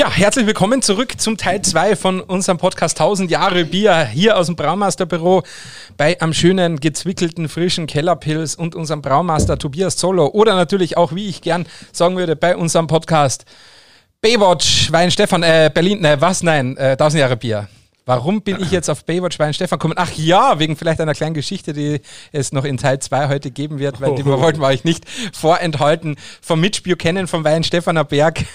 Ja, herzlich willkommen zurück zum Teil 2 von unserem Podcast 1000 Jahre Bier hier aus dem Braumeisterbüro bei am schönen, gezwickelten, frischen Kellerpilz und unserem Braumeister Tobias Zollo oder natürlich auch, wie ich gern sagen würde, bei unserem Podcast Baywatch Wein Stefan, äh, Berlin, ne, was, nein, äh, 1000 Jahre Bier. Warum bin ich jetzt auf Baywatch Wein Stefan gekommen? Ach ja, wegen vielleicht einer kleinen Geschichte, die es noch in Teil 2 heute geben wird, weil die wir wollten wir euch nicht vorenthalten. Vom Mitch Buchanan vom Wein Stefaner Berg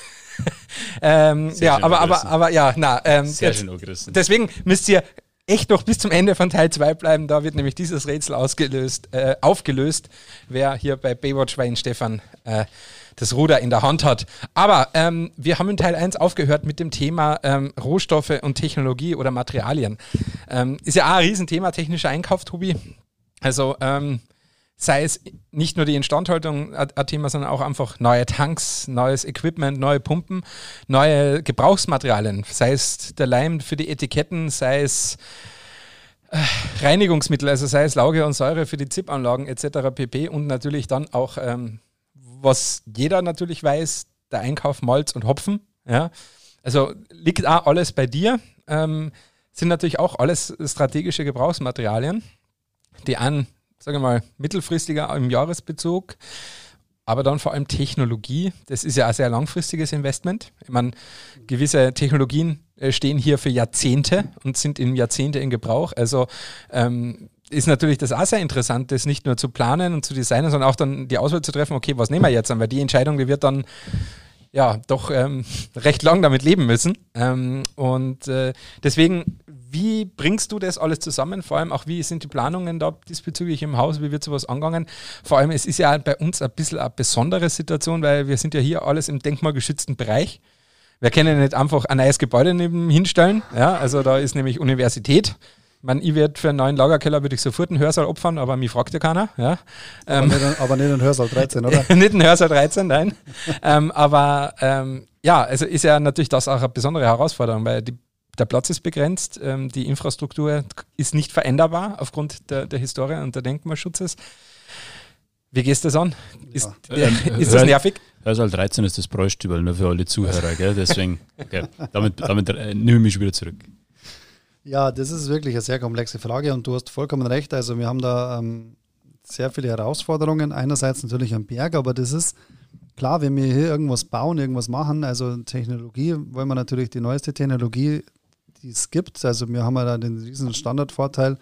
ähm, ja, aber, aber, aber ja, na, ähm, Sehr jetzt, schön deswegen müsst ihr echt noch bis zum Ende von Teil 2 bleiben. Da wird nämlich dieses Rätsel ausgelöst, äh, aufgelöst, wer hier bei Baywatch Wein Stefan äh, das Ruder in der Hand hat. Aber ähm, wir haben in Teil 1 aufgehört mit dem Thema ähm, Rohstoffe und Technologie oder Materialien. Ähm, ist ja auch ein Riesenthema, technischer Einkauf, Tobi. Also ähm, sei es nicht nur die Instandhaltung ein Thema, sondern auch einfach neue Tanks, neues Equipment, neue Pumpen, neue Gebrauchsmaterialien, sei es der Leim für die Etiketten, sei es äh, Reinigungsmittel, also sei es Lauge und Säure für die ZIP-Anlagen etc. pp. Und natürlich dann auch, ähm, was jeder natürlich weiß, der Einkauf Malz und Hopfen. Ja? Also liegt auch alles bei dir. Ähm, sind natürlich auch alles strategische Gebrauchsmaterialien, die an sage mal, mittelfristiger im Jahresbezug, aber dann vor allem Technologie. Das ist ja ein sehr langfristiges Investment. Ich meine, gewisse Technologien äh, stehen hier für Jahrzehnte und sind in Jahrzehnte in Gebrauch. Also ähm, ist natürlich das auch sehr interessant, das nicht nur zu planen und zu designen, sondern auch dann die Auswahl zu treffen, okay, was nehmen wir jetzt an? Weil die Entscheidung, die wird dann ja doch ähm, recht lang damit leben müssen. Ähm, und äh, deswegen wie bringst du das alles zusammen? Vor allem auch, wie sind die Planungen da diesbezüglich im Haus? Wie wird sowas angegangen? Vor allem, es ist ja bei uns ein bisschen eine besondere Situation, weil wir sind ja hier alles im denkmalgeschützten Bereich. Wir können nicht einfach ein neues Gebäude neben hinstellen. Ja, also da ist nämlich Universität. Ich meine, ich werde für einen neuen Lagerkeller würde ich sofort einen Hörsaal opfern, aber mich fragt ja keiner. Ja. Aber, ähm, nicht, aber nicht einen Hörsaal 13, oder? nicht einen Hörsaal 13, nein. ähm, aber ähm, ja, also ist ja natürlich das auch eine besondere Herausforderung, weil die der Platz ist begrenzt, ähm, die Infrastruktur ist nicht veränderbar aufgrund der, der Historie und der Denkmalschutzes. Wie gehst du das an? Ist, ja. äh, ist das nervig? Hörsaal 13 ist das Bräustübel, nur für alle Zuhörer, gell? deswegen, okay. damit, damit äh, nehme ich mich wieder zurück. Ja, das ist wirklich eine sehr komplexe Frage und du hast vollkommen recht. Also wir haben da ähm, sehr viele Herausforderungen. Einerseits natürlich am Berg, aber das ist klar, wenn wir hier irgendwas bauen, irgendwas machen, also Technologie, wollen wir natürlich die neueste Technologie die es gibt. Also wir haben ja da den riesen Standardvorteil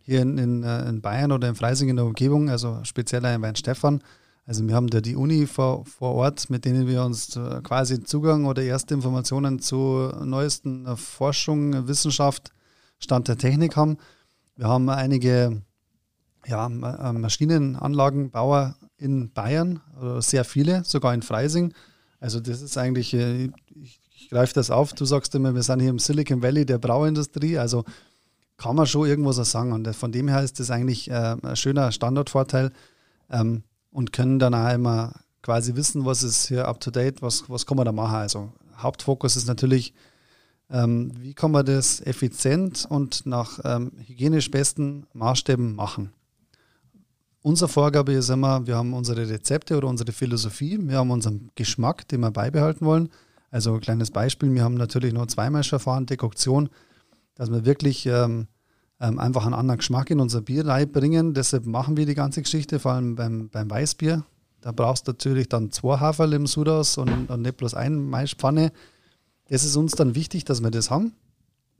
hier in, in, äh, in, Bayern oder in Freising in der Umgebung, also speziell in Weinstefan. Also wir haben da die Uni vor, vor Ort, mit denen wir uns äh, quasi Zugang oder erste Informationen zu neuesten äh, Forschung, Wissenschaft, Stand der Technik haben. Wir haben einige ja, Maschinenanlagenbauer in Bayern, sehr viele, sogar in Freising. Also das ist eigentlich, ich ich greife das auf. Du sagst immer, wir sind hier im Silicon Valley der Brauindustrie. Also kann man schon irgendwas sagen. Und von dem her ist das eigentlich äh, ein schöner Standardvorteil ähm, und können dann auch immer quasi wissen, was ist hier up to date, was, was kann man da machen. Also Hauptfokus ist natürlich, ähm, wie kann man das effizient und nach ähm, hygienisch besten Maßstäben machen. Unsere Vorgabe ist immer, wir haben unsere Rezepte oder unsere Philosophie, wir haben unseren Geschmack, den wir beibehalten wollen also ein kleines Beispiel, wir haben natürlich noch Zweimalsverfahren, Dekoktion, dass wir wirklich ähm, ähm, einfach einen anderen Geschmack in unser Bier reinbringen. Deshalb machen wir die ganze Geschichte, vor allem beim, beim Weißbier. Da brauchst du natürlich dann zwei Haferl im Sudas und, und nicht bloß ein Maispfanne. Das ist uns dann wichtig, dass wir das haben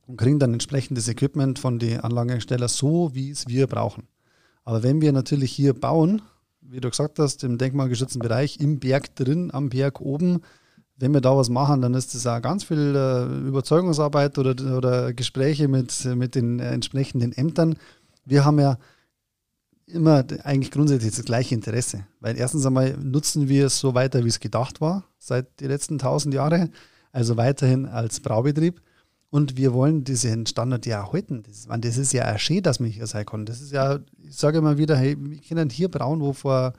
und kriegen dann entsprechend das Equipment von den Anlagenherstellern so, wie es wir brauchen. Aber wenn wir natürlich hier bauen, wie du gesagt hast, im denkmalgeschützten Bereich, im Berg drin, am Berg oben, wenn wir da was machen, dann ist das auch ganz viel äh, Überzeugungsarbeit oder, oder Gespräche mit, mit den entsprechenden Ämtern. Wir haben ja immer eigentlich grundsätzlich das gleiche Interesse, weil erstens einmal nutzen wir es so weiter, wie es gedacht war, seit den letzten tausend Jahren, also weiterhin als Braubetrieb. Und wir wollen diesen Standard ja erhalten. Das, das ist ja ein schön, dass man hier sein kann. Das ist ja, ich sage immer wieder, hey, wir können hier brauen, wo vor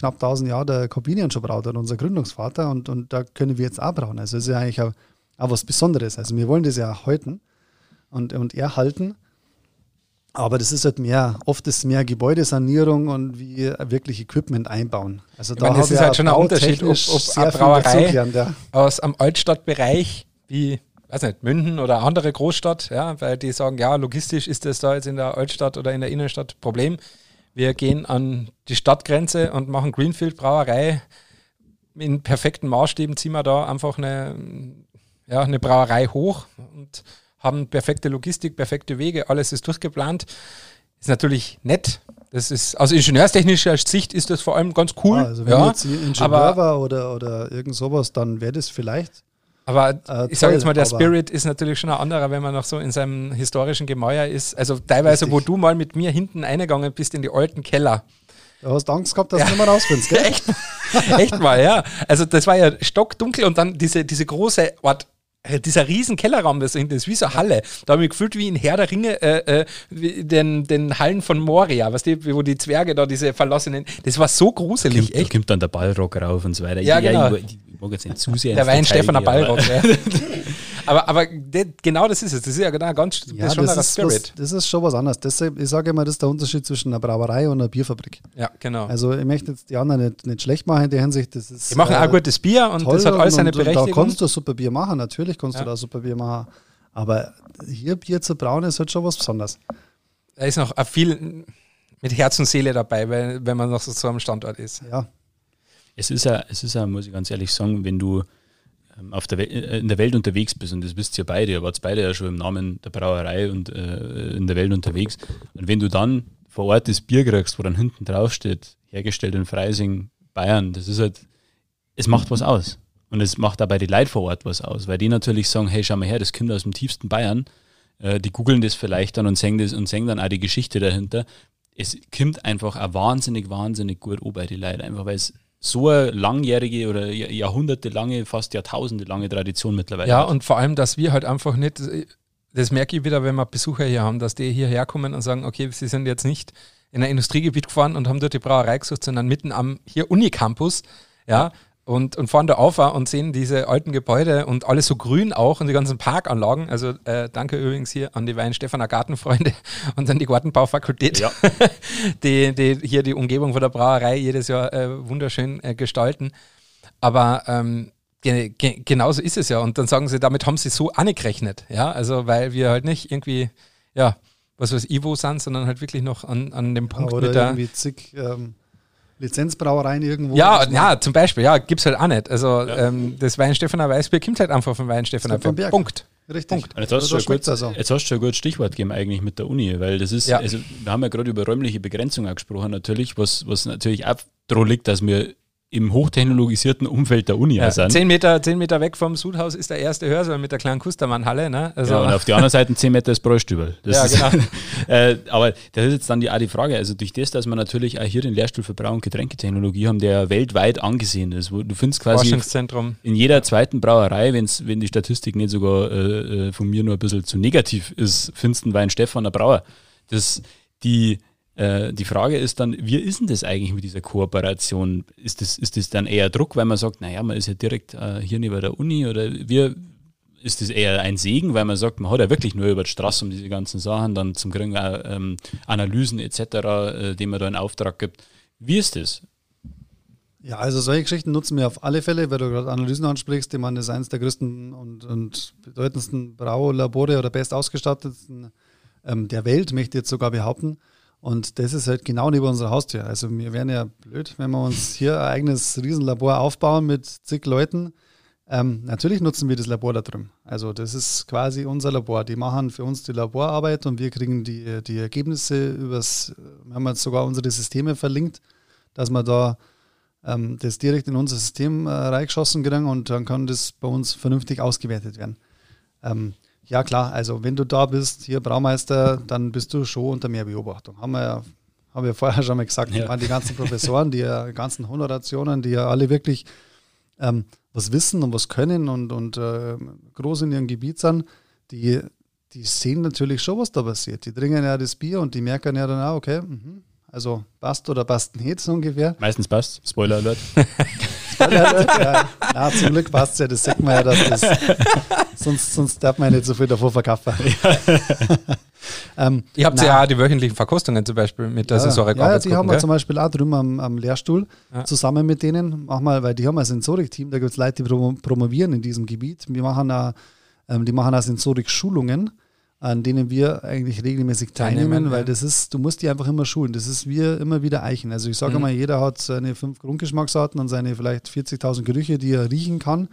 knapp 1000 Jahre der Corbinian schon braut hat, unser Gründungsvater, und, und da können wir jetzt auch brauen. Also es ist ja eigentlich auch, auch was Besonderes. Also wir wollen das ja erhalten und, und erhalten. Aber das ist halt mehr, oft ist mehr Gebäudesanierung und wie wirklich Equipment einbauen. Also da meine, das ist halt schon ein Unterschied, ob, ob eine Brauerei gelernt, ja. aus am Altstadtbereich wie, weiß nicht, München oder andere Großstadt, ja, weil die sagen, ja, logistisch ist das da jetzt in der Altstadt oder in der Innenstadt Problem. Wir gehen an die Stadtgrenze und machen Greenfield Brauerei. In perfekten Maßstäben ziehen wir da einfach eine, ja, eine Brauerei hoch und haben perfekte Logistik, perfekte Wege, alles ist durchgeplant. Ist natürlich nett. Das ist, aus ingenieurstechnischer Sicht ist das vor allem ganz cool. Ah, also wenn ja, jetzt Ingenieur aber, war oder, oder irgend sowas, dann wäre das vielleicht. Aber äh, ich sage jetzt mal, der Spirit ist natürlich schon ein anderer, wenn man noch so in seinem historischen Gemäuer ist. Also teilweise, richtig. wo du mal mit mir hinten eingegangen bist in die alten Keller. Du hast Angst gehabt, dass ja. du nicht mehr rausfindest, gell? Echt? Echt mal, ja. Also das war ja stockdunkel und dann diese, diese große Art äh, dieser riesen Kellerraum, das ist wie so eine Halle. Da habe ich gefühlt wie in Herr der Ringe, äh, äh, den, den Hallen von Moria, weißt du, wo die Zwerge da diese verlassenen, das war so gruselig, da kommt, echt. Da kommt dann der Ballrock rauf und so weiter. Ja, genau. ich, ich mag jetzt nicht zu sehr Der war ein Stefaner Ballrock, ja. aber, aber de, genau das ist es. Das ist ja genau ganz ja, das, das ist Spirit. Was, das ist schon was anderes. Deshalb, ich sage immer, das ist der Unterschied zwischen einer Brauerei und einer Bierfabrik. Ja, genau. Also ich möchte jetzt die anderen nicht, nicht schlecht machen in der Hinsicht. Das ist, die machen äh, auch gutes Bier und das hat alles seine Berechtigung. Da kannst du super Bier machen, natürlich kannst ja. du da super Bier machen. Aber hier Bier zu brauen ist halt schon was Besonderes. Da ist noch viel mit Herz und Seele dabei, wenn, wenn man noch so, so am Standort ist. Ja. Es ist ja, es ist ja, muss ich ganz ehrlich sagen, wenn du ähm, auf der äh, in der Welt unterwegs bist, und das wisst ihr beide, ihr wart beide ja schon im Namen der Brauerei und äh, in der Welt unterwegs. Und wenn du dann vor Ort das Bier kriegst, wo dann hinten drauf steht, hergestellt in Freising, Bayern, das ist halt, es macht was aus. Und es macht dabei die Leute vor Ort was aus, weil die natürlich sagen, hey, schau mal her, das kommt aus dem tiefsten Bayern. Äh, die googeln das vielleicht dann und sehen das und sehen dann auch die Geschichte dahinter. Es kommt einfach auch wahnsinnig, wahnsinnig gut an bei die Leute, einfach weil es so eine langjährige oder jahrhundertelange, fast jahrtausendelange Tradition mittlerweile Ja, hat. und vor allem, dass wir halt einfach nicht, das merke ich wieder, wenn wir Besucher hier haben, dass die hierher kommen und sagen, okay, sie sind jetzt nicht in ein Industriegebiet gefahren und haben dort die Brauerei gesucht, sondern mitten am hier Unicampus, ja, und, und fahren da auf und sehen diese alten Gebäude und alles so grün auch und die ganzen Parkanlagen. Also äh, danke übrigens hier an die Weinstefaner Gartenfreunde und an die Gartenbaufakultät, ja. die, die hier die Umgebung von der Brauerei jedes Jahr äh, wunderschön äh, gestalten. Aber ähm, ge ge genauso ist es ja. Und dann sagen sie, damit haben sie so angerechnet. Ja, also weil wir halt nicht irgendwie, ja, was weiß Ivo sind, sondern halt wirklich noch an, an dem Punkt ja, oder mit der. Irgendwie zig, ähm Lizenzbrauereien irgendwo? Ja, ja, zum Beispiel, ja, gibt es halt auch nicht. Also ja. ähm, das Weinstephaner Weißbier kommt halt einfach vom Weinstephaner Berg. Punkt. Richtig. Punkt. Jetzt hast, du gut, also. jetzt hast du schon ein gutes Stichwort gegeben eigentlich mit der Uni, weil das ist, ja. also wir haben ja gerade über räumliche Begrenzung gesprochen natürlich, was, was natürlich auch liegt, dass wir im hochtechnologisierten Umfeld der Uni ja, sind. Zehn Meter, zehn Meter weg vom Sudhaus ist der erste Hörsaal mit der kleinen Kustermann-Halle. Ne? Also ja, und auf der anderen Seite zehn Meter ist Bräustübel. ja, genau. äh, aber das ist jetzt dann die, auch die Frage, also durch das, dass wir natürlich auch hier den Lehrstuhl für Brau- und Getränketechnologie haben, der weltweit angesehen ist, wo du findest quasi in jeder zweiten Brauerei, wenn's, wenn die Statistik nicht sogar äh, äh, von mir nur ein bisschen zu negativ ist, findest du Wein Stefan der Brauer. Das, die äh, die Frage ist dann, wie ist denn das eigentlich mit dieser Kooperation? Ist das, ist das dann eher Druck, weil man sagt, naja, man ist ja direkt äh, hier neben der Uni oder wir, ist das eher ein Segen, weil man sagt, man hat ja wirklich nur über die Straße um diese ganzen Sachen, dann zum Kriegen auch ähm, Analysen etc., äh, die man da in Auftrag gibt. Wie ist das? Ja, also solche Geschichten nutzen wir auf alle Fälle, weil du gerade Analysen ansprichst. Ich meine, das ist eines der größten und, und bedeutendsten Braulabore oder best ausgestattetsten ähm, der Welt, möchte ich jetzt sogar behaupten. Und das ist halt genau neben unserer Haustür. Also wir wären ja blöd, wenn wir uns hier ein eigenes Riesenlabor aufbauen mit zig Leuten. Ähm, natürlich nutzen wir das Labor da drüben. Also das ist quasi unser Labor. Die machen für uns die Laborarbeit und wir kriegen die, die Ergebnisse übers, wir haben jetzt sogar unsere Systeme verlinkt, dass wir da ähm, das direkt in unser System äh, reingeschossen kriegen und dann kann das bei uns vernünftig ausgewertet werden. Ähm, ja, klar. Also, wenn du da bist, hier Braumeister, dann bist du schon unter mehr Beobachtung. Haben wir ja, haben wir vorher schon mal gesagt. Ja. Die ganzen Professoren, die ganzen Honorationen, die ja alle wirklich ähm, was wissen und was können und, und äh, groß in ihrem Gebiet sind, die, die sehen natürlich schon, was da passiert. Die trinken ja das Bier und die merken ja dann auch, okay, mh, also passt oder passt nicht so ungefähr. Meistens passt. Spoiler Alert. Ja. Zum Glück passt es ja, das sieht man ja, dass das, sonst, sonst darf man ja nicht so viel davor verkaufen. Ähm, Ihr habt ja die wöchentlichen Verkostungen zum Beispiel mit der ja, Sensorik. Ja, die haben wir gell? zum Beispiel auch drüben am, am Lehrstuhl zusammen mit denen. Mach mal, weil die haben ein Sensorik-Team, da gibt es Leute, die promovieren in diesem Gebiet. Wir machen auch, ähm, die machen auch Sensorik-Schulungen an denen wir eigentlich regelmäßig teilnehmen, teilnehmen weil ja. das ist, du musst die einfach immer schulen. Das ist wie immer wieder Eichen. Also ich sage mhm. mal, jeder hat seine fünf Grundgeschmacksarten und seine vielleicht 40.000 Gerüche, die er riechen kann,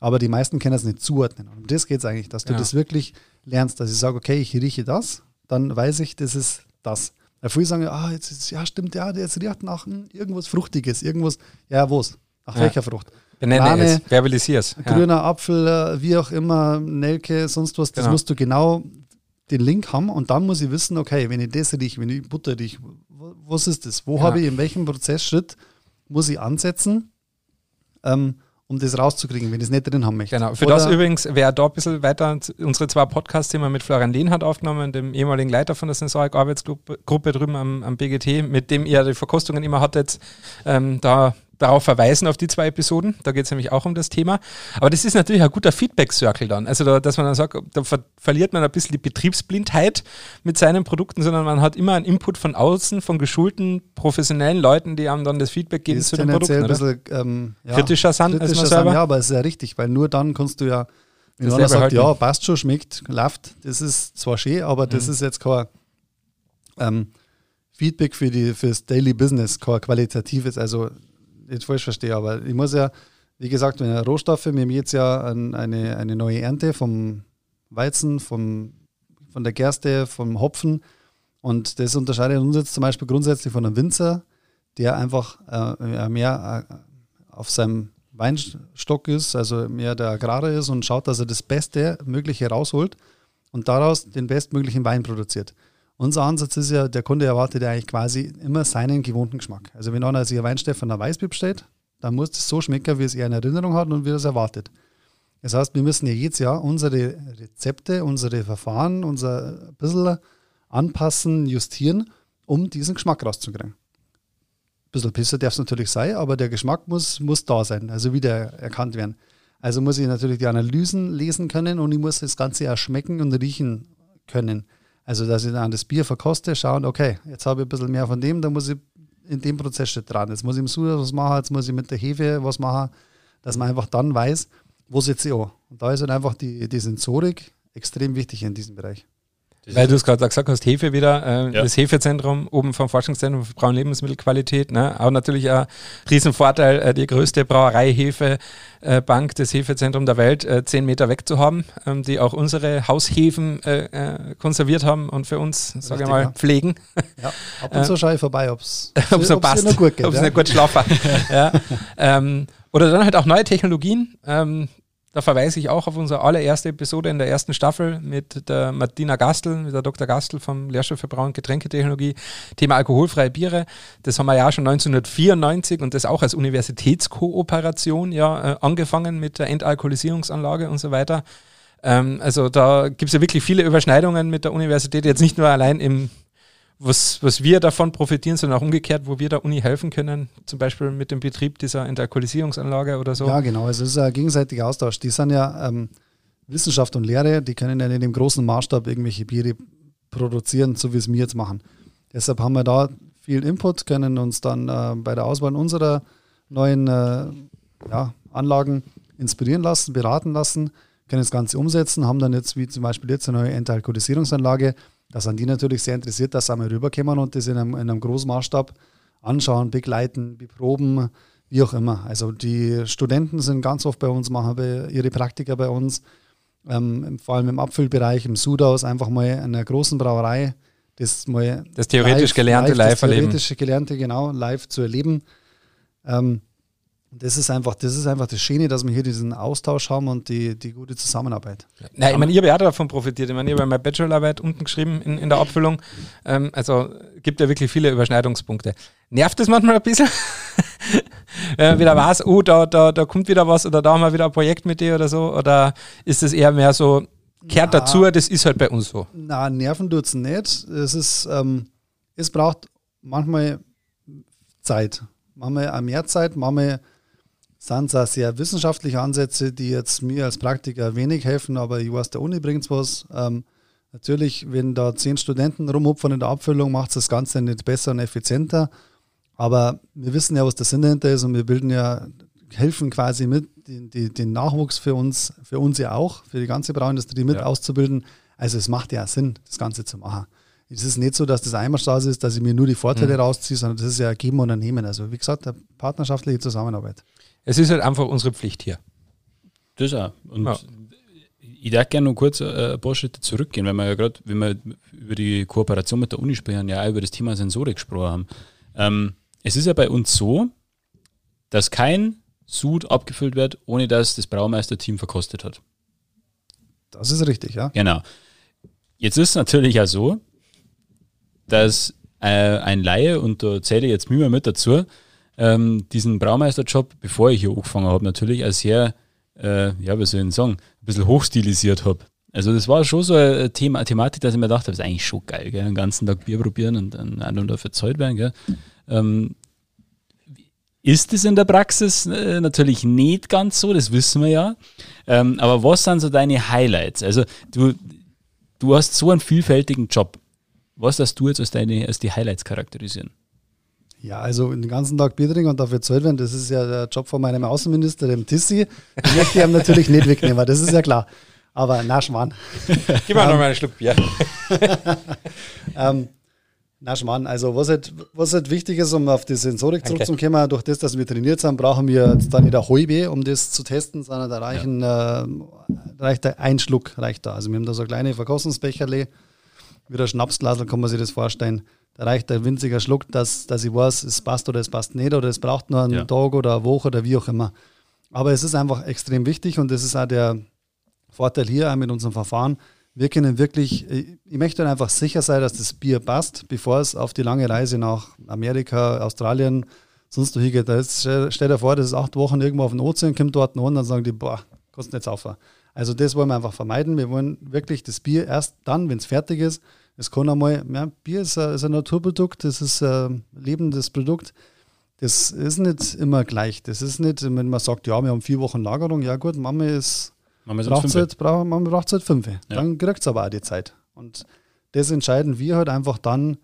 aber die meisten können das nicht zuordnen. Und um das geht es eigentlich, dass du ja. das wirklich lernst, dass ich sage, okay, ich rieche das, dann weiß ich, das ist das. Weil viele sagen, ah, jetzt ist, ja stimmt, ja, jetzt riecht nach irgendwas Fruchtiges, irgendwas, ja, was? Nach ja. welcher Frucht? Benenne Banane, es, verbalisier es. Grüner Apfel, äh, wie auch immer, Nelke, sonst was, das genau. musst du genau den Link haben und dann muss ich wissen, okay, wenn ich das rieche, wenn ich Butter rieche, was ist das? Wo ja. habe ich, in welchem Prozessschritt muss ich ansetzen, ähm, um das rauszukriegen, wenn ich es nicht drin haben möchte. Genau, für Oder das übrigens, wer da ein bisschen weiter unsere zwei Podcasts, die wir mit Florian Lehn hat aufgenommen, dem ehemaligen Leiter von der Sensorik-Arbeitsgruppe drüben am, am BGT, mit dem ihr die Verkostungen immer hattet, ähm, da darauf verweisen, auf die zwei Episoden. Da geht es nämlich auch um das Thema. Aber das ist natürlich ein guter Feedback-Circle dann. Also, da, dass man dann sagt, da ver verliert man ein bisschen die Betriebsblindheit mit seinen Produkten, sondern man hat immer einen Input von außen, von geschulten, professionellen Leuten, die einem dann das Feedback geben zu den Produkten. Ein bisschen ähm, ja, kritischer sind kritischer als man selber. ja, aber es ist ja richtig, weil nur dann kannst du ja, wenn einer sagt, halten. ja, passt schon, schmeckt, läuft, das ist zwar schön, aber das mhm. ist jetzt kein ähm, Feedback für, die, fürs Daily Business, kein qualitatives, also nicht falsch verstehe, aber ich muss ja, wie gesagt, wenn Rohstoffe, wir haben jetzt ja eine, eine neue Ernte vom Weizen, vom, von der Gerste, vom Hopfen. Und das unterscheidet uns jetzt zum Beispiel grundsätzlich von einem Winzer, der einfach äh, mehr äh, auf seinem Weinstock ist, also mehr der Agrare ist und schaut, dass er das Beste Mögliche rausholt und daraus den bestmöglichen Wein produziert. Unser Ansatz ist ja, der Kunde erwartet ja eigentlich quasi immer seinen gewohnten Geschmack. Also wenn einer sich ein einer Weißbier bestellt, dann muss es so schmecken, wie es er in Erinnerung hat und wie er es erwartet. Das heißt, wir müssen ja jedes Jahr unsere Rezepte, unsere Verfahren, unser bisschen anpassen, justieren, um diesen Geschmack rauszukriegen. Ein bisschen besser darf es natürlich sein, aber der Geschmack muss, muss da sein, also wieder erkannt werden. Also muss ich natürlich die Analysen lesen können und ich muss das Ganze auch schmecken und riechen können. Also, dass ich dann das Bier verkoste, schauen, okay, jetzt habe ich ein bisschen mehr von dem, dann muss ich in dem Prozess schon dran. Jetzt muss ich im Suder was machen, jetzt muss ich mit der Hefe was machen, dass man einfach dann weiß, wo sitze ich an. Und da ist halt einfach die, die Sensorik extrem wichtig in diesem Bereich. Weil du es gerade gesagt hast, Hefe wieder, äh, ja. das Hefezentrum oben vom Forschungszentrum für Braun Lebensmittelqualität, ne? auch natürlich ein Riesenvorteil, äh, die größte Brauerei-Hefebank, äh, das Hefezentrum der Welt, äh, zehn Meter weg zu haben, ähm, die auch unsere Haushefen äh, äh, konserviert haben und für uns, sage ich mal, ja. pflegen. Ja, ab und zu schaue ich vorbei, ob es noch passt, ob es nicht gut schlafen. ja. ähm, oder dann halt auch neue Technologien. Ähm, da verweise ich auch auf unsere allererste Episode in der ersten Staffel mit der Martina Gastel, mit der Dr. Gastel vom Lehrstuhl für Brau- und Getränketechnologie, Thema alkoholfreie Biere. Das haben wir ja schon 1994 und das auch als Universitätskooperation ja äh, angefangen mit der Entalkoholisierungsanlage und so weiter. Ähm, also da gibt es ja wirklich viele Überschneidungen mit der Universität, jetzt nicht nur allein im was, was wir davon profitieren, sondern auch umgekehrt, wo wir der Uni helfen können, zum Beispiel mit dem Betrieb dieser Entalkoholisierungsanlage oder so. Ja, genau. Also es ist ein gegenseitiger Austausch. Die sind ja ähm, Wissenschaft und Lehre, die können ja nicht im großen Maßstab irgendwelche Biere produzieren, so wie es wir jetzt machen. Deshalb haben wir da viel Input, können uns dann äh, bei der Auswahl unserer neuen äh, ja, Anlagen inspirieren lassen, beraten lassen, können das Ganze umsetzen, haben dann jetzt, wie zum Beispiel jetzt eine neue Entalkoholisierungsanlage, da sind die natürlich sehr interessiert, dass sie einmal rüberkommen und das in einem, in einem großen Maßstab anschauen, begleiten, beproben, wie auch immer. Also die Studenten sind ganz oft bei uns, machen ihre Praktika bei uns, ähm, vor allem im Abfüllbereich, im Sudaus, einfach mal in einer großen Brauerei das mal das theoretisch live, gelernte live, live das theoretisch gelernte genau live zu erleben. Ähm, das ist einfach, das ist einfach das Schöne, dass wir hier diesen Austausch haben und die, die gute Zusammenarbeit. Ja, ich meine, ihr habt ja davon profitiert. Ich meine, ihr habt meine Bachelorarbeit unten geschrieben in, in der Abfüllung. Ähm, also gibt ja wirklich viele Überschneidungspunkte. Nervt es manchmal ein bisschen? Wenn wieder was, oh, da, da, da kommt wieder was oder da haben wir wieder ein Projekt mit dir oder so? Oder ist es eher mehr so, kehrt na, dazu, das ist halt bei uns so? Na, nerven tut es nicht. Es ist, ähm, es braucht manchmal Zeit. Manchmal mehr Zeit, manchmal sind es sehr wissenschaftliche Ansätze, die jetzt mir als Praktiker wenig helfen, aber ich weiß, der Uni bringt was. Ähm, Natürlich, wenn da zehn Studenten rumhupfen in der Abfüllung, macht es das Ganze nicht besser und effizienter. Aber wir wissen ja, was der Sinn dahinter ist und wir bilden ja, helfen quasi mit, den, den, den Nachwuchs für uns, für uns ja auch, für die ganze Brauindustrie mit ja. auszubilden. Also es macht ja Sinn, das Ganze zu machen. Es ist nicht so, dass das Einbahnstraße ist, dass ich mir nur die Vorteile mhm. rausziehe, sondern das ist ja Geben und Nehmen. Also wie gesagt, eine partnerschaftliche Zusammenarbeit. Es ist halt einfach unsere Pflicht hier. Das auch. Und ja. ich darf gerne noch kurz äh, ein paar Schritte zurückgehen, weil wir ja gerade, wenn wir über die Kooperation mit der Uni sprechen, ja auch über das Thema Sensorik gesprochen haben. Ähm, es ist ja bei uns so, dass kein Sud abgefüllt wird, ohne dass das Braumeisterteam verkostet hat. Das ist richtig, ja. Genau. Jetzt ist es natürlich auch so, dass äh, ein Laie, und da zähle ich jetzt mal mit dazu, ähm, diesen Braumeisterjob, bevor ich hier angefangen habe, natürlich als sehr, äh, ja, wie soll ich sagen, ein bisschen hochstilisiert habe. Also das war schon so ein Thema, eine Thematik, dass ich mir dachte, das ist eigentlich schon geil, gell? den ganzen Tag Bier probieren und dann ein und dafür Zeit werden. Gell? Ähm, ist es in der Praxis äh, natürlich nicht ganz so, das wissen wir ja. Ähm, aber was sind so deine Highlights? Also du, du hast so einen vielfältigen Job. Was darfst du jetzt als, deine, als die Highlights charakterisieren? Ja, also den ganzen Tag Bier trinken und dafür zahlt werden, das ist ja der Job von meinem Außenminister, dem Tissi. Den möchte ich ihm natürlich nicht wegnehmen, das ist ja klar. Aber na, Schmarrn. Gib mal noch mal einen Schluck Bier. ähm, na, Schmarrn. Also, was halt, was halt wichtig ist, um auf die Sensorik zurückzukommen, durch das, dass wir trainiert sind, brauchen wir jetzt da nicht ein Heuwe, um das zu testen, sondern da reichen, ja. äh, reicht ein Schluck, reicht da. Also, wir haben da so kleine Verkostungsbecherle, wie der Schnapsglasel, kann man sich das vorstellen da reicht ein winziger Schluck, dass, dass ich weiß, es passt oder es passt nicht oder es braucht nur einen ja. Tag oder eine Woche oder wie auch immer. Aber es ist einfach extrem wichtig und das ist auch der Vorteil hier mit unserem Verfahren. Wir können wirklich, ich möchte einfach sicher sein, dass das Bier passt, bevor es auf die lange Reise nach Amerika, Australien, sonst wohin geht. Jetzt stell, stell dir vor, das ist acht Wochen irgendwo auf den Ozean, kommt dort an und dann sagen die, boah, kannst nicht saufen. Also das wollen wir einfach vermeiden. Wir wollen wirklich das Bier erst dann, wenn es fertig ist, es kann einmal, ja, Bier ist ein, ist ein Naturprodukt, das ist ein lebendes Produkt. Das ist nicht immer gleich. Das ist nicht, wenn man sagt, ja, wir haben vier Wochen Lagerung, ja gut, Mama ist, braucht es halt, braucht, Mama braucht halt fünf. Ja. Dann kriegt es aber auch die Zeit. Und das entscheiden wir halt einfach dann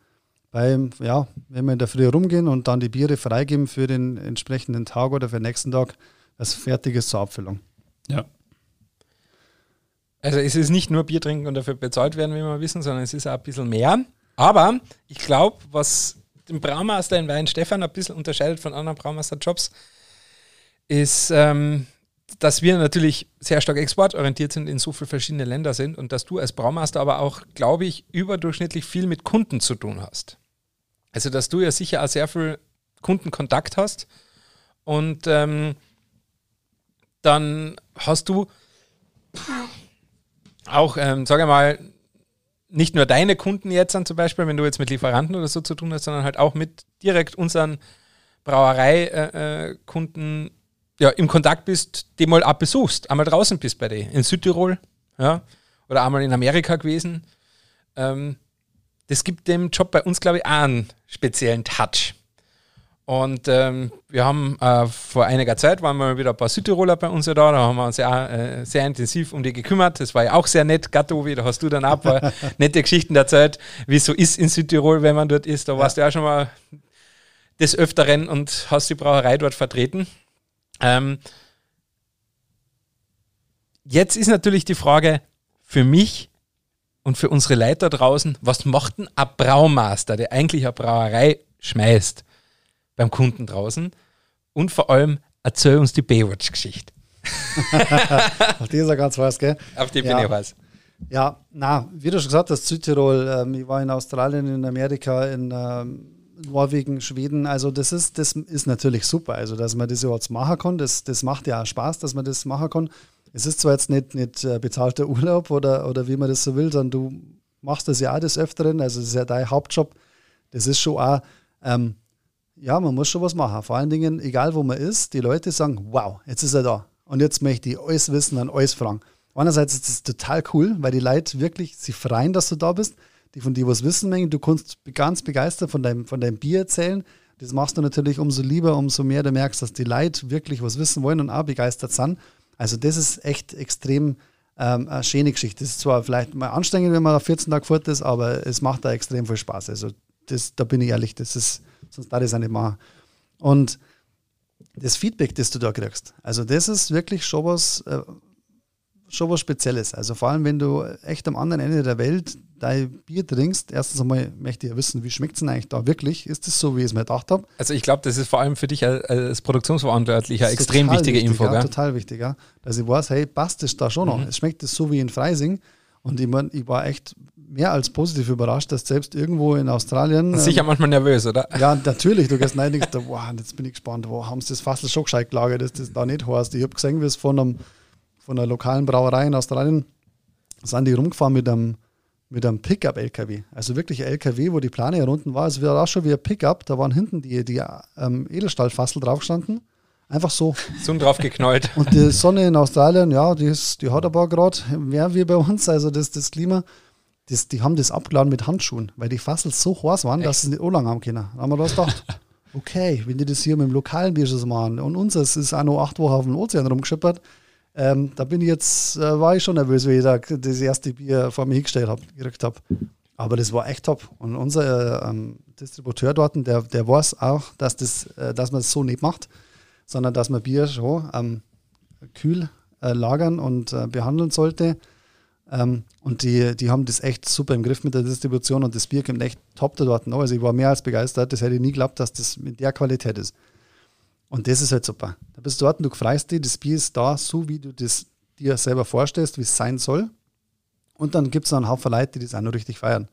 beim, ja, wenn wir in der Früh rumgehen und dann die Biere freigeben für den entsprechenden Tag oder für den nächsten Tag, das fertig ist zur Abfüllung. Ja, also es ist nicht nur Bier trinken und dafür bezahlt werden, wie wir wissen, sondern es ist auch ein bisschen mehr. Aber ich glaube, was den Braumeister in Wein Stefan ein bisschen unterscheidet von anderen Braumeisterjobs, ist, ähm, dass wir natürlich sehr stark exportorientiert sind, in so viele verschiedene Länder sind und dass du als Braumeister aber auch, glaube ich, überdurchschnittlich viel mit Kunden zu tun hast. Also dass du ja sicher auch sehr viel Kundenkontakt hast und ähm, dann hast du auch, ähm, sage mal, nicht nur deine Kunden jetzt an zum Beispiel, wenn du jetzt mit Lieferanten oder so zu tun hast, sondern halt auch mit direkt unseren Brauereikunden äh, ja, im Kontakt bist, die mal abbesuchst, einmal draußen bist bei dir, in Südtirol, ja, oder einmal in Amerika gewesen. Ähm, das gibt dem Job bei uns, glaube ich, auch einen speziellen Touch. Und ähm, wir haben äh, vor einiger Zeit waren wir wieder ein paar Südtiroler bei uns ja da, da haben wir uns ja äh, sehr intensiv um die gekümmert. Das war ja auch sehr nett, Gatto, da hast du dann auch ein paar nette Geschichten erzählt, wie es so ist in Südtirol, wenn man dort ist. Da warst du ja schon mal des Öfteren und hast die Brauerei dort vertreten. Ähm, jetzt ist natürlich die Frage für mich und für unsere Leiter draußen, was macht denn ein Braumaster, der eigentlich eine Brauerei schmeißt? Beim Kunden draußen und vor allem erzähl uns die Baywatch-Geschichte. Auf die ist er ganz weiß, gell? Auf die bin ja. ich weiß. Ja, na, wie du schon gesagt hast, Südtirol, ähm, ich war in Australien, in Amerika, in ähm, Norwegen, Schweden, also das ist, das ist natürlich super, also dass man das überhaupt machen kann, das, das macht ja auch Spaß, dass man das machen kann. Es ist zwar jetzt nicht, nicht äh, bezahlter Urlaub oder, oder wie man das so will, sondern du machst das ja auch des Öfteren, also das ist ja dein Hauptjob, das ist schon auch ähm, ja, man muss schon was machen. Vor allen Dingen, egal wo man ist, die Leute sagen, wow, jetzt ist er da. Und jetzt möchte ich alles wissen und alles fragen. Einerseits ist das total cool, weil die Leute wirklich, sie freuen, dass du da bist. Die von dir was wissen möchten. Du kannst ganz begeistert von deinem, von deinem Bier erzählen. Das machst du natürlich umso lieber, umso mehr du merkst, dass die Leute wirklich was wissen wollen und auch begeistert sind. Also das ist echt extrem ähm, eine schöne Geschichte. Das ist zwar vielleicht mal anstrengend, wenn man auf 14 Tage fort ist, aber es macht da extrem viel Spaß. Also das, da bin ich ehrlich, das ist, sonst darf ich es auch nicht machen. Und das Feedback, das du da kriegst, also das ist wirklich schon was, äh, schon was Spezielles. Also vor allem, wenn du echt am anderen Ende der Welt dein Bier trinkst, erstens einmal möchte ich ja wissen, wie schmeckt es denn eigentlich da wirklich? Ist das so, wie ich es mir gedacht habe? Also ich glaube, das ist vor allem für dich als Produktionsverantwortlicher extrem wichtige wichtig, Info. Ja, total wichtig, ja. Dass ich weiß, hey, passt das da schon noch? Mhm. Es schmeckt das so wie in Freising. Und ich, mein, ich war echt mehr als positiv überrascht, dass selbst irgendwo in Australien. Sicher ähm, manchmal nervös, oder? Ja, natürlich. Du gehst rein und denkst, wow, jetzt bin ich gespannt, wo haben sie das Fassel schon gescheit gelagert, dass das da nicht heißt. Ich habe gesehen, wie es von, einem, von einer lokalen Brauerei in Australien sind die rumgefahren mit einem, mit einem Pickup-LKW. Also wirklich ein LKW, wo die Plane hier unten war. Es war auch schon wie ein Pickup. Da waren hinten die, die ähm, Edelstahlfassel draufgestanden. Einfach so. So drauf geknallt. Und die Sonne in Australien, ja, die, ist, die hat aber gerade mehr wie bei uns. Also das, das Klima, das, die haben das abgeladen mit Handschuhen, weil die Fassel so heiß waren, Echt? dass sie es nicht so lange haben können. Da haben wir das gedacht, okay, wenn die das hier mit dem lokalen Bier schon machen und unseres ist auch noch acht Wochen auf dem Ozean rumgeschippert, ähm, da bin ich jetzt, äh, war ich schon nervös, wie ich da das erste Bier vor mir hingestellt habe, gekriegt habe. Aber das war echt top. Und unser äh, ähm, Distributeur dort, der, der weiß auch, dass, das, äh, dass man das so nicht macht sondern dass man Bier schon ähm, kühl äh, lagern und äh, behandeln sollte. Ähm, und die, die haben das echt super im Griff mit der Distribution und das Bier kommt echt top da dort. Also ich war mehr als begeistert. Das hätte ich nie geglaubt, dass das mit der Qualität ist. Und das ist halt super. Da bist du dort und du freust dich, das Bier ist da, so wie du das dir selber vorstellst, wie es sein soll. Und dann gibt es noch einen Haufen Leute, die das auch noch richtig feiern.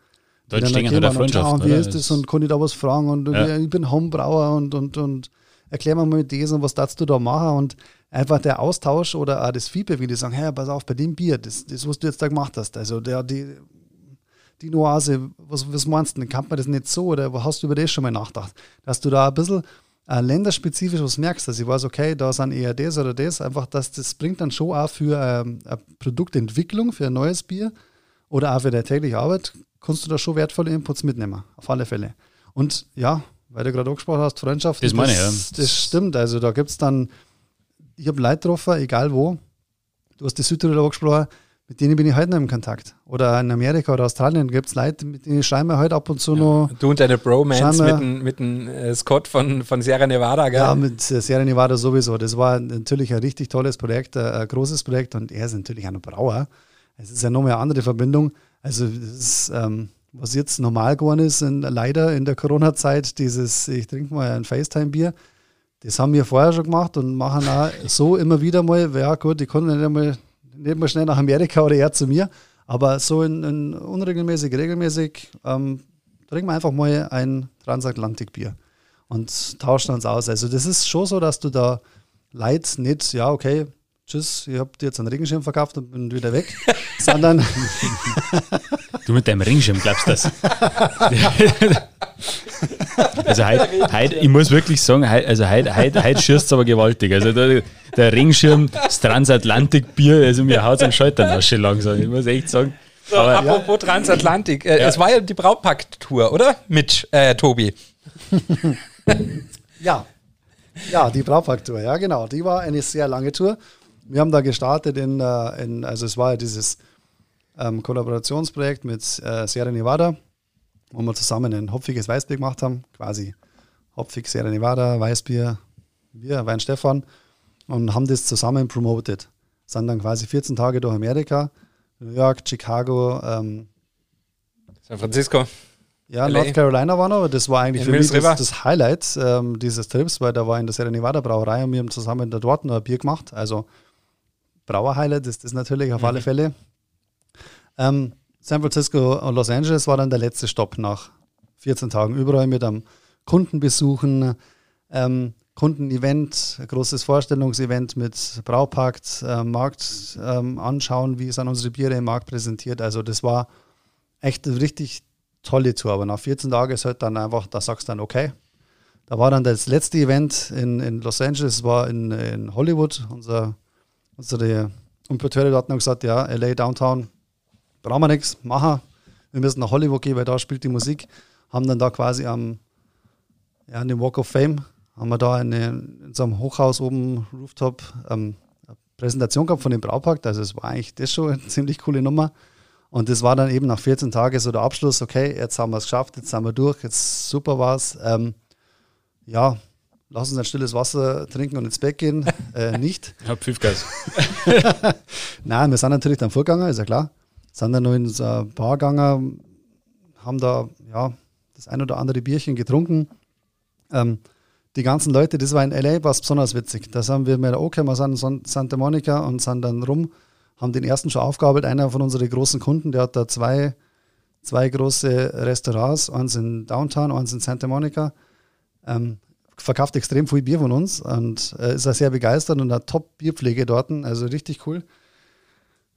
Dort stehen der Freundschaft. Wie ist das und kann ich da was fragen und ja. ich bin Homebrauer und, und, und erklär mal das und was darfst du da machen und einfach der Austausch oder auch das Feedback, wie die sagen, hey, pass auf, bei dem Bier, das, das was du jetzt da gemacht hast, also der, die, die Nuance, was, was meinst du, kann man das nicht so oder hast du über das schon mal nachgedacht? Dass du da ein bisschen äh, länderspezifisch was merkst, dass ich weiß, okay, da sind eher das oder das, einfach, dass das bringt dann schon auch für ähm, eine Produktentwicklung, für ein neues Bier oder auch für deine tägliche Arbeit, kannst du da schon wertvolle Inputs mitnehmen, auf alle Fälle. Und ja, weil du gerade angesprochen hast, Freundschaft. Das meine ich, ja. Das stimmt. Also da gibt es dann, ich habe Leute getroffen, egal wo. Du hast die Südtiroler angesprochen, mit denen bin ich heute noch im Kontakt. Oder in Amerika oder Australien gibt es Leute, mit denen schreiben wir heute ab und zu ja. noch. Du und deine Bromance mit dem, mit dem äh, Scott von, von Sierra Nevada, gell? Ja, mit Sierra Nevada sowieso. Das war natürlich ein richtig tolles Projekt, äh, ein großes Projekt und er ist natürlich auch ein Brauer. Es ist ja nochmal eine andere Verbindung. Also das ist, ähm, was jetzt normal geworden ist, in, leider in der Corona-Zeit, dieses, ich trinke mal ein FaceTime-Bier, das haben wir vorher schon gemacht und machen auch so immer wieder mal, ja gut, ich konnte nicht mal, nicht mal schnell nach Amerika oder eher zu mir, aber so in, in unregelmäßig, regelmäßig ähm, trinken wir einfach mal ein Transatlantikbier und tauschen uns aus. Also das ist schon so, dass du da Leid nicht, ja okay, tschüss, ich habe dir jetzt einen Regenschirm verkauft und bin wieder weg, sondern Du mit deinem Ringschirm glaubst das. also heute, heute, ich muss wirklich sagen, heute, also heute, heute, heute schürst aber gewaltig. Also der, der Ringschirm, das Transatlantik-Bier, also mir haut es am Scheutern schon langsam. Ich muss echt sagen. So, aber, apropos ja. Transatlantik, äh, ja. es war ja die Braupakt-Tour, oder? Mit äh, Tobi. ja. Ja, die Braupakt-Tour, ja genau. Die war eine sehr lange Tour. Wir haben da gestartet in, äh, in also es war ja dieses ähm, Kollaborationsprojekt mit äh, Sierra Nevada, wo wir zusammen ein hopfiges Weißbier gemacht haben, quasi hopfig Sierra Nevada, Weißbier, wir, Wein Stefan und haben das zusammen promoted. Sind dann quasi 14 Tage durch Amerika, New York, Chicago, ähm, San Francisco. Ja, LA. North Carolina war noch, aber das war eigentlich in für mich das, das, Highlight ähm, dieses Trips, weil da war in der Sierra Nevada Brauerei und wir haben zusammen da dort noch ein Bier gemacht. Also Brauer-Highlight ist das natürlich auf mhm. alle Fälle. Ähm, San Francisco und Los Angeles war dann der letzte Stopp nach 14 Tagen. Überall mit einem Kundenbesuchen, ähm, Kundenevent, großes Vorstellungsevent mit Braupakt, äh, Markt ähm, anschauen, wie sind unsere Biere im Markt präsentiert. Also das war echt eine richtig tolle Tour. Aber nach 14 Tagen ist halt dann einfach, da sagst du dann, okay. Da war dann das letzte Event in, in Los Angeles, war in, in Hollywood. Unser, unsere Importeure dort haben gesagt, ja, LA Downtown, brauchen wir nichts, machen. Wir müssen nach Hollywood gehen, weil da spielt die Musik. Haben dann da quasi am, ja, an dem Walk of Fame, haben wir da eine, in so einem Hochhaus oben, Rooftop, ähm, Präsentation gehabt von dem Braupark, also es war eigentlich das schon eine ziemlich coole Nummer. Und das war dann eben nach 14 Tagen so der Abschluss, okay, jetzt haben wir es geschafft, jetzt sind wir durch, jetzt super war's. Ähm, ja, lass uns ein stilles Wasser trinken und ins Bett gehen. Äh, nicht. Ja, Pfiffgas. Nein, wir sind natürlich dann vorgegangen, ist ja klar. Sind dann noch in so ein Bar gegangen, haben da ja das ein oder andere Bierchen getrunken. Ähm, die ganzen Leute, das war in LA was besonders witzig. Da sind wir mit der OK, wir sind in Santa Monica und sind dann rum, haben den ersten schon aufgearbeitet. Einer von unseren großen Kunden, der hat da zwei, zwei große Restaurants, eins in Downtown, eins in Santa Monica. Ähm, verkauft extrem viel Bier von uns und äh, ist auch sehr begeistert und hat Top-Bierpflege dort, also richtig cool.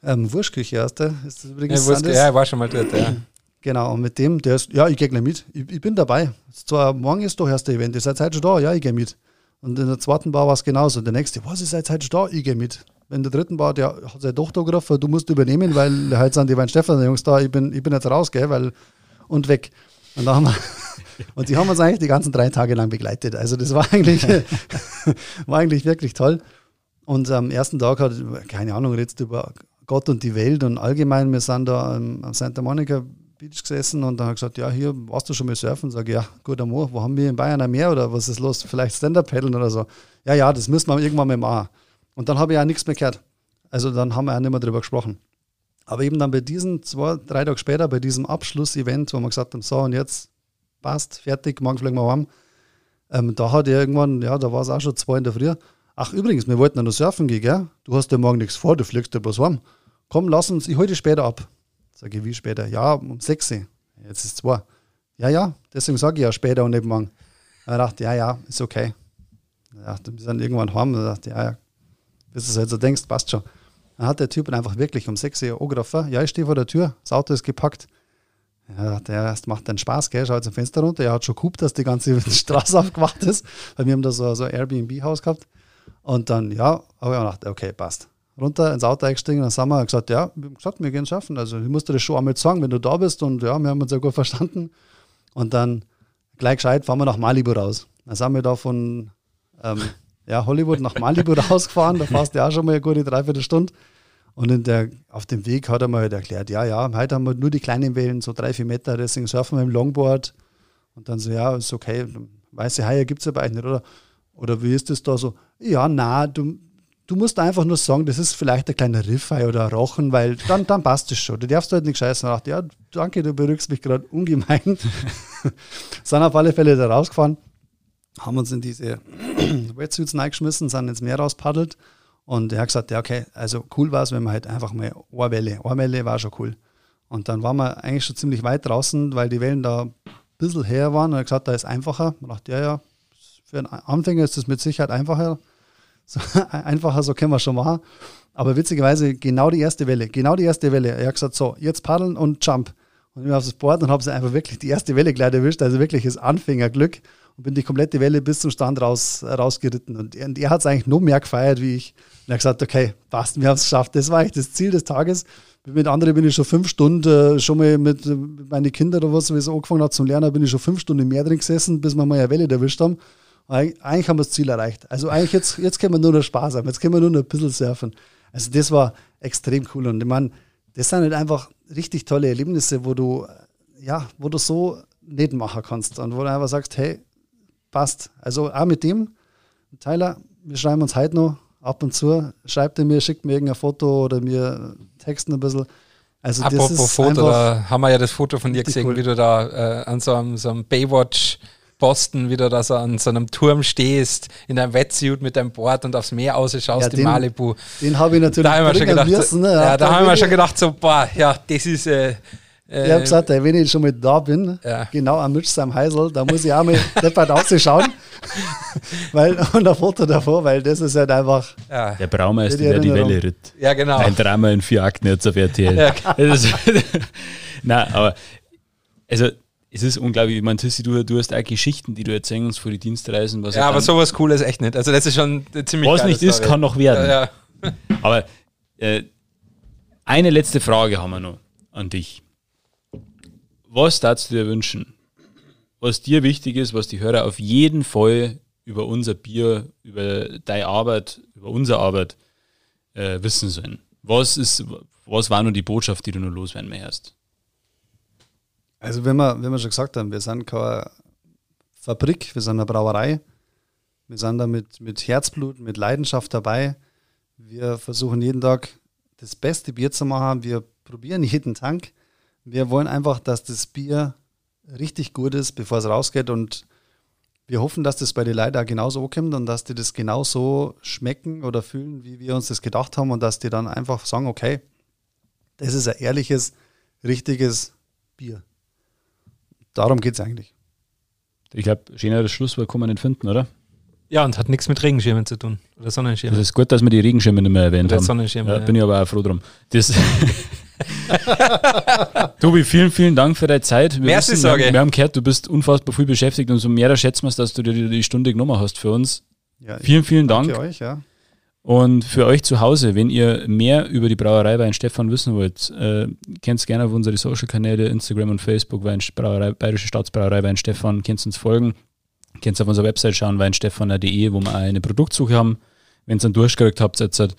Ähm, Wurstküche erste ist das übrigens. Ja, Wurst, ja, war schon mal dort, ja. Genau, und mit dem, der ist, ja, ich gehe gleich mit. Ich, ich bin dabei. Zwar morgen ist doch erst der Event, ihr seid heute schon da, ja, ich gehe mit. Und in der zweiten Bar war es genauso. Der nächste, was, ihr seid heute schon da, ich gehe mit. In der dritten Bar, der hat seine Tochter gerufen, du musst übernehmen, weil heute sind die beiden Stefan Jungs da, ich bin, ich bin jetzt raus, gell, weil, und weg. Und, da haben wir, und die haben uns eigentlich die ganzen drei Tage lang begleitet. Also das war eigentlich, war eigentlich wirklich toll. Und am ersten Tag hat, keine Ahnung, redest über Gott und die Welt und allgemein, wir sind da am Santa Monica Beach gesessen und dann hat gesagt, ja, hier warst du schon mal surfen? Sag ich, ja, gut, Amor, wo haben wir in Bayern ein Meer oder was ist los? Vielleicht Stand-Up-Paddeln oder so. Ja, ja, das müssen wir irgendwann mal machen. Und dann habe ich ja nichts mehr gehört. Also dann haben wir auch nicht mehr drüber gesprochen. Aber eben dann bei diesen zwei, drei Tage später, bei diesem Abschlussevent, wo wir gesagt haben, so und jetzt passt, fertig, morgen fliegen wir heim. Ähm, da hat er irgendwann, ja, da war es auch schon zwei in der Früh. Ach, übrigens, wir wollten ja noch surfen gehen, gell? Du hast ja morgen nichts vor, du fliegst ja bloß heim. Komm, lass uns, ich hole dich später ab. Sage ich, wie später? Ja, um 6 Uhr. Jetzt ist es 2. Ja, ja, deswegen sage ich ja später und nicht morgen. Er dachte, ja, ja, ist okay. Er dachte, wir sind irgendwann heim. Er dachte, ja, ja, bis du es halt so denkst, passt schon. Dann hat der Typ einfach wirklich um 6 Uhr angerufen. Ja, ich stehe vor der Tür, das Auto ist gepackt. Ja, das macht dann Spaß, gell? Schau jetzt am Fenster runter. Er hat schon gehupt, dass die ganze Straße aufgewacht ist, weil wir haben da so, so ein Airbnb-Haus gehabt. Und dann, ja, aber ich dachte, okay, passt runter ins Auto eingestiegen. Dann haben wir gesagt, ja, wir haben gesagt, wir gehen es schaffen. Also ich musste das schon einmal sagen, wenn du da bist. Und ja, wir haben uns ja gut verstanden. Und dann gleich gescheit fahren wir nach Malibu raus. Dann sind wir da von ähm, ja, Hollywood nach Malibu rausgefahren. Da fährst du ja auch schon mal eine gute Dreiviertelstunde. Und der, auf dem Weg hat er mir halt erklärt, ja, ja, heute haben wir nur die kleinen Wellen, so drei, vier Meter, deswegen surfen wir im Longboard. Und dann so, ja, ist okay, weiße Haie gibt es ja bei euch nicht, oder? Oder wie ist das da so? Ja, na, du, Du musst einfach nur sagen, das ist vielleicht ein kleiner Riffei oder ein Rochen, weil dann, dann passt es schon. Du darfst halt nicht scheißen. Und dachte, ja, danke, du berührst mich gerade ungemein. sind auf alle Fälle da rausgefahren, haben uns in diese Wetsuits reingeschmissen, sind ins Meer rauspaddelt. Und er hat gesagt, ja, okay, also cool war es, wenn man halt einfach mal Ohrwelle, Ohrwelle war schon cool. Und dann waren wir eigentlich schon ziemlich weit draußen, weil die Wellen da ein bisschen her waren. Und er hat gesagt, da ist einfacher. Man dachte, ja, ja, für einen Anfänger ist das mit Sicherheit einfacher. So, einfacher, so können wir schon machen. Aber witzigerweise genau die erste Welle, genau die erste Welle. Er hat gesagt, so, jetzt paddeln und jump. Und ich bin auf das Board und habe sie einfach wirklich die erste Welle gleich erwischt, also wirklich das Anfängerglück und bin die komplette Welle bis zum Stand raus, rausgeritten. Und er, er hat es eigentlich noch mehr gefeiert wie ich. Und er hat gesagt, okay, passt, wir haben es geschafft. Das war eigentlich das Ziel des Tages. Mit anderen bin ich schon fünf Stunden, äh, schon mal mit, mit meinen Kindern oder was, wie es angefangen hat zum Lernen, bin ich schon fünf Stunden im Meer drin gesessen, bis wir mal eine Welle erwischt haben. Eigentlich haben wir das Ziel erreicht. Also eigentlich jetzt, jetzt können wir nur noch Spaß haben, jetzt können wir nur noch ein bisschen surfen. Also das war extrem cool. Und ich meine, das sind halt einfach richtig tolle Erlebnisse, wo du, ja, wo du so nicht machen kannst und wo du einfach sagst, hey, passt. Also auch mit dem, Tyler, wir schreiben uns heute noch ab und zu, schreibt er mir, schickt mir irgendein Foto oder mir texten ein bisschen. Also Apropos das ist Foto, da haben wir ja das Foto von dir gesehen, cool. wie du da äh, an so einem, so einem Baywatch Boston wieder, dass du an so einem Turm stehst, in einem Wetsuit mit deinem Board und aufs Meer ausschaust ja, in Malibu. Den habe ich natürlich da haben wir schon gedacht, müssen, ne? ja, da haben wir schon gedacht, so, boah, ja, das ist. Äh, ich habe gesagt, wenn ich schon mal da bin, ja. genau am Mitch seinem Heisel, da muss ich auch mal deppert ausschauen. weil, und ein Foto davor, weil das ist halt einfach. Ja. Der Braumeister, der die Welle ritt. Ja, genau. Ein Drama in vier Akten jetzt auf RTL. Ja. Nein, aber also es ist unglaublich. Ich meine, Tussi, du, du hast auch Geschichten, die du erzählen uns vor die Dienstreisen. ja, aber sowas Cooles echt nicht. Also, das ist schon ziemlich Was nicht Story. ist, kann noch werden. Ja, ja. aber äh, eine letzte Frage haben wir noch an dich. Was darfst du dir wünschen? Was dir wichtig ist, was die Hörer auf jeden Fall über unser Bier, über deine Arbeit, über unsere Arbeit äh, wissen sollen? Was, ist, was war nur die Botschaft, die du nur loswerden möchtest? Also, wenn wir, wenn wir schon gesagt haben, wir sind keine Fabrik, wir sind eine Brauerei. Wir sind da mit, mit Herzblut, mit Leidenschaft dabei. Wir versuchen jeden Tag das beste Bier zu machen. Wir probieren jeden Tank. Wir wollen einfach, dass das Bier richtig gut ist, bevor es rausgeht. Und wir hoffen, dass das bei den Leuten auch genauso ankommt und dass die das genauso schmecken oder fühlen, wie wir uns das gedacht haben und dass die dann einfach sagen, okay, das ist ein ehrliches, richtiges Bier. Darum geht es eigentlich. Ich glaube, schöneres Schlusswort kann man nicht finden, oder? Ja, und hat nichts mit Regenschirmen zu tun. Oder Sonnenschirmen. Das ist gut, dass wir die Regenschirme nicht mehr erwähnt Oder haben. Sonnenschirme, ja, ja. Bin ich aber auch froh drum. Das Tobi, vielen, vielen Dank für deine Zeit. Wir, Merci, wissen, wir, wir, haben gehört, du bist unfassbar viel beschäftigt und so mehr schätzen wir dass du dir die Stunde genommen hast für uns. Ja, vielen, vielen Dank. Euch, ja. Und für euch zu Hause, wenn ihr mehr über die Brauerei Wein Stefan wissen wollt, äh, könnt gerne auf unsere Social-Kanäle, Instagram und Facebook, Wein, Brauerei, Bayerische Staatsbrauerei Wein Stefan, könnt uns folgen. Könnt auf unserer Website schauen, weinstefan.de, wo wir eine Produktsuche haben, wenn ihr einen durchgekriegt habt jetzt.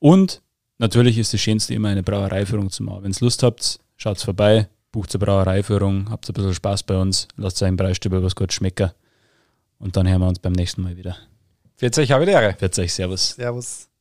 Und natürlich ist das Schönste immer eine Brauereiführung zu machen. Wenn ihr Lust habt, schaut vorbei, bucht eine Brauereiführung, habt ein bisschen Spaß bei uns, lasst euch ein Preisstüber was gut schmecken. Und dann hören wir uns beim nächsten Mal wieder. Für euch habe die Ehre. Für euch, Servus. Servus.